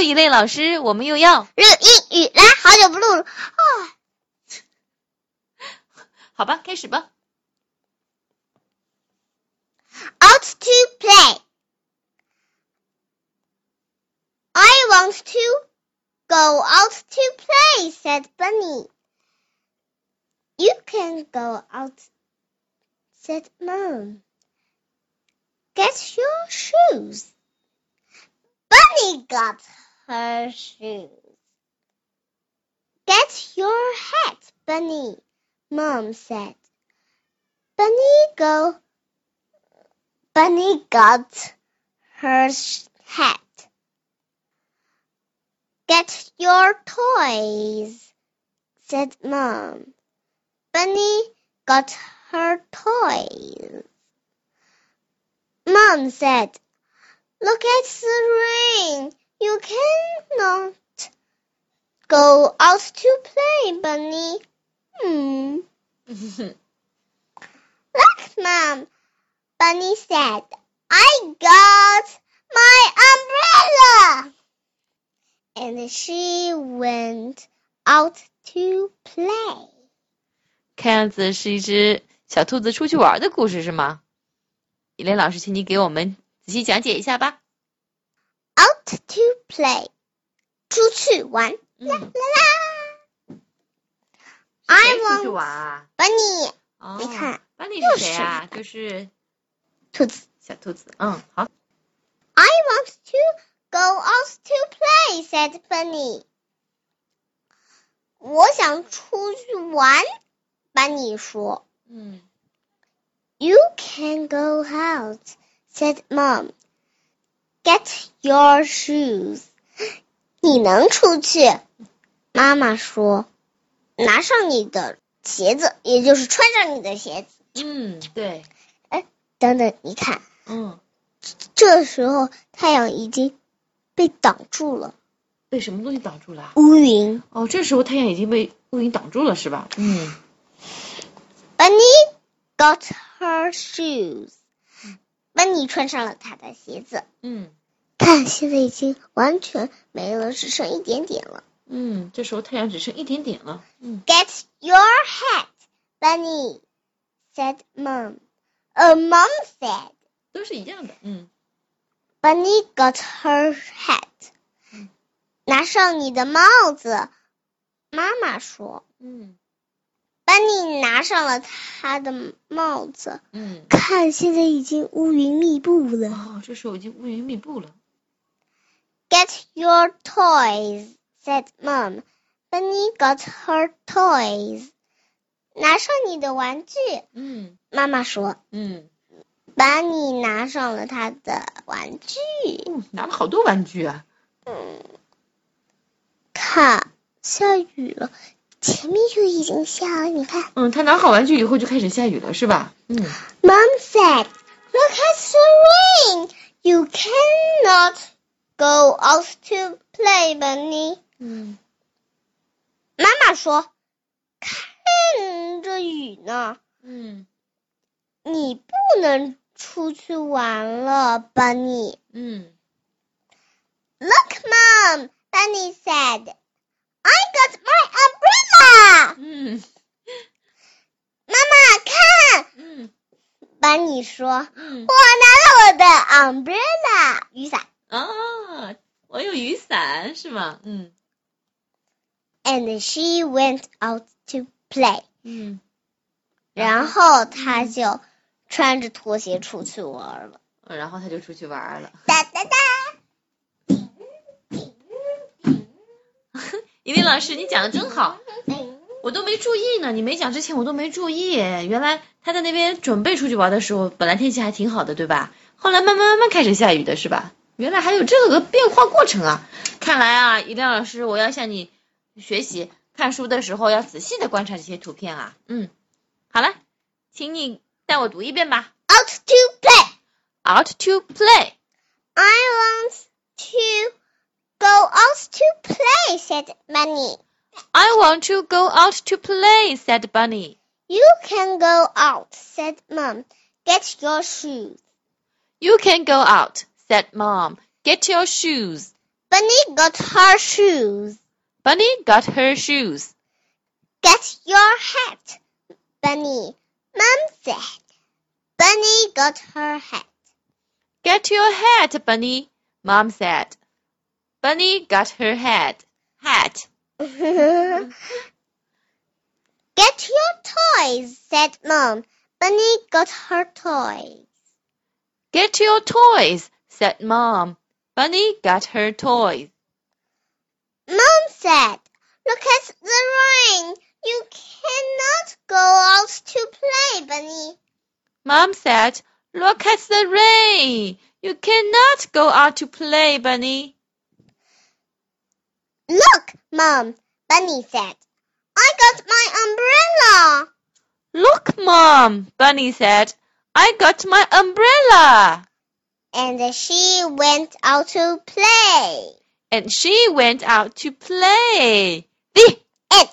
，一类老师，我们又要日英语来，好久不录了啊！好吧，开始吧。 Out to play. I want to go out to play, said Bunny. You can go out, said Mom. Get your shoes. Bunny got her shoes. Get your hat, Bunny, Mom said. Bunny go. Bunny got her hat. Get your toys, said Mom. Bunny got her toys. Mom said, Look at the rain. You cannot go out to play, Bunny. Hmm. Look, Mom. Bunny said, I got my umbrella. And she went out to play. 看样子是一只小兔子出去玩的故事是吗？伊莲老师，请你给我们仔细讲解一下吧。 Out to play. 出去玩。嗯，啦啦。I 谁出去 want 玩啊？ Bunny. 哦，你看，班尼又是谁啊？是就是兔子。小兔子。嗯，好。 I want to go out to play, said Bunny. 我想出去玩，班尼说。嗯 You can go out, said Mom. Get your shoes. 你能出去，妈妈说。拿上你的鞋子，也就是穿上你的鞋子。嗯，对，哎等等，你看，嗯，这时候太阳已经被挡住了，被什么东西挡住了？乌云。哦，这时候太阳已经被乌云挡住了，是吧？嗯 Bunny got her shoes. Bunny 穿上了他的鞋子。嗯看，现在已经完全没了，只剩一点点了。嗯，这时候太阳只剩一点点了。嗯 Get your hat, Bunny, said Mom. Uh, Mom said. 都是一样的。嗯 Bunny got her hat. 嗯拿上你的帽子，妈妈说。嗯 Bunny 拿上了他的帽子，嗯。看，现在已经乌云密布了。哦，这时候已经乌云密布了。Get your toys, said Mom. Bunny got her toys. 拿上你的玩具，嗯妈妈说。嗯，Bunny 拿上了他的玩具。哦，拿了好多玩具啊。嗯，看，下雨了，前面就已经下了，你看。嗯，他拿好玩具以后就开始下雨了，是吧？嗯 Mom said, "Look at the rain. You cannot go out to play, Bunny." 嗯妈妈说：“看着雨呢，嗯你不能出去玩了，Bunny。嗯 Look, Mom, Bunny said. I got my umbrella. 嗯妈妈看，嗯班尼说：“嗯我拿了我的 umbrella 雨伞。啊，我有雨伞是吗？嗯 And she went out to play. 嗯，然后她就穿着拖鞋出去玩了。然后他就出去玩了。哒哒哒。依琳老师，你讲的真好，我都没注意呢。你没讲之前我都没注意，原来他在那边准备出去玩的时候，本来天气还挺好的，对吧？后来慢慢慢慢开始下雨的是吧？原来还有这个变化过程啊！看来啊，一亮老师，我要向你学习，看书的时候要仔细的观察这些图片啊。嗯，好了，请你带我读一遍吧。Out to play. Out to play. I want to go out to play, said Bunny. I want to go out to play, said Bunny. You can go out, said Mom. Get your shoes. You can go out, said Mom. Get your shoes. Bunny got her shoes. Bunny got her shoes. Get your hat, Bunny, Mom said. Bunny got her hat. Get your hat, Bunny, Mom said. Bunny got her hat. Hat. Get your toys, said Mom. Bunny got her toys. Get your toys, said Mom. Bunny got her toys. Mom said, Look at the rain. You cannot go out to play, Bunny. Mom said, Look at the rain. You cannot go out to play, Bunny. Look, Mom, Bunny said. I got my umbrella. Look, Mom, Bunny said. I got my umbrella. And she went out to play. And she went out to play. The end.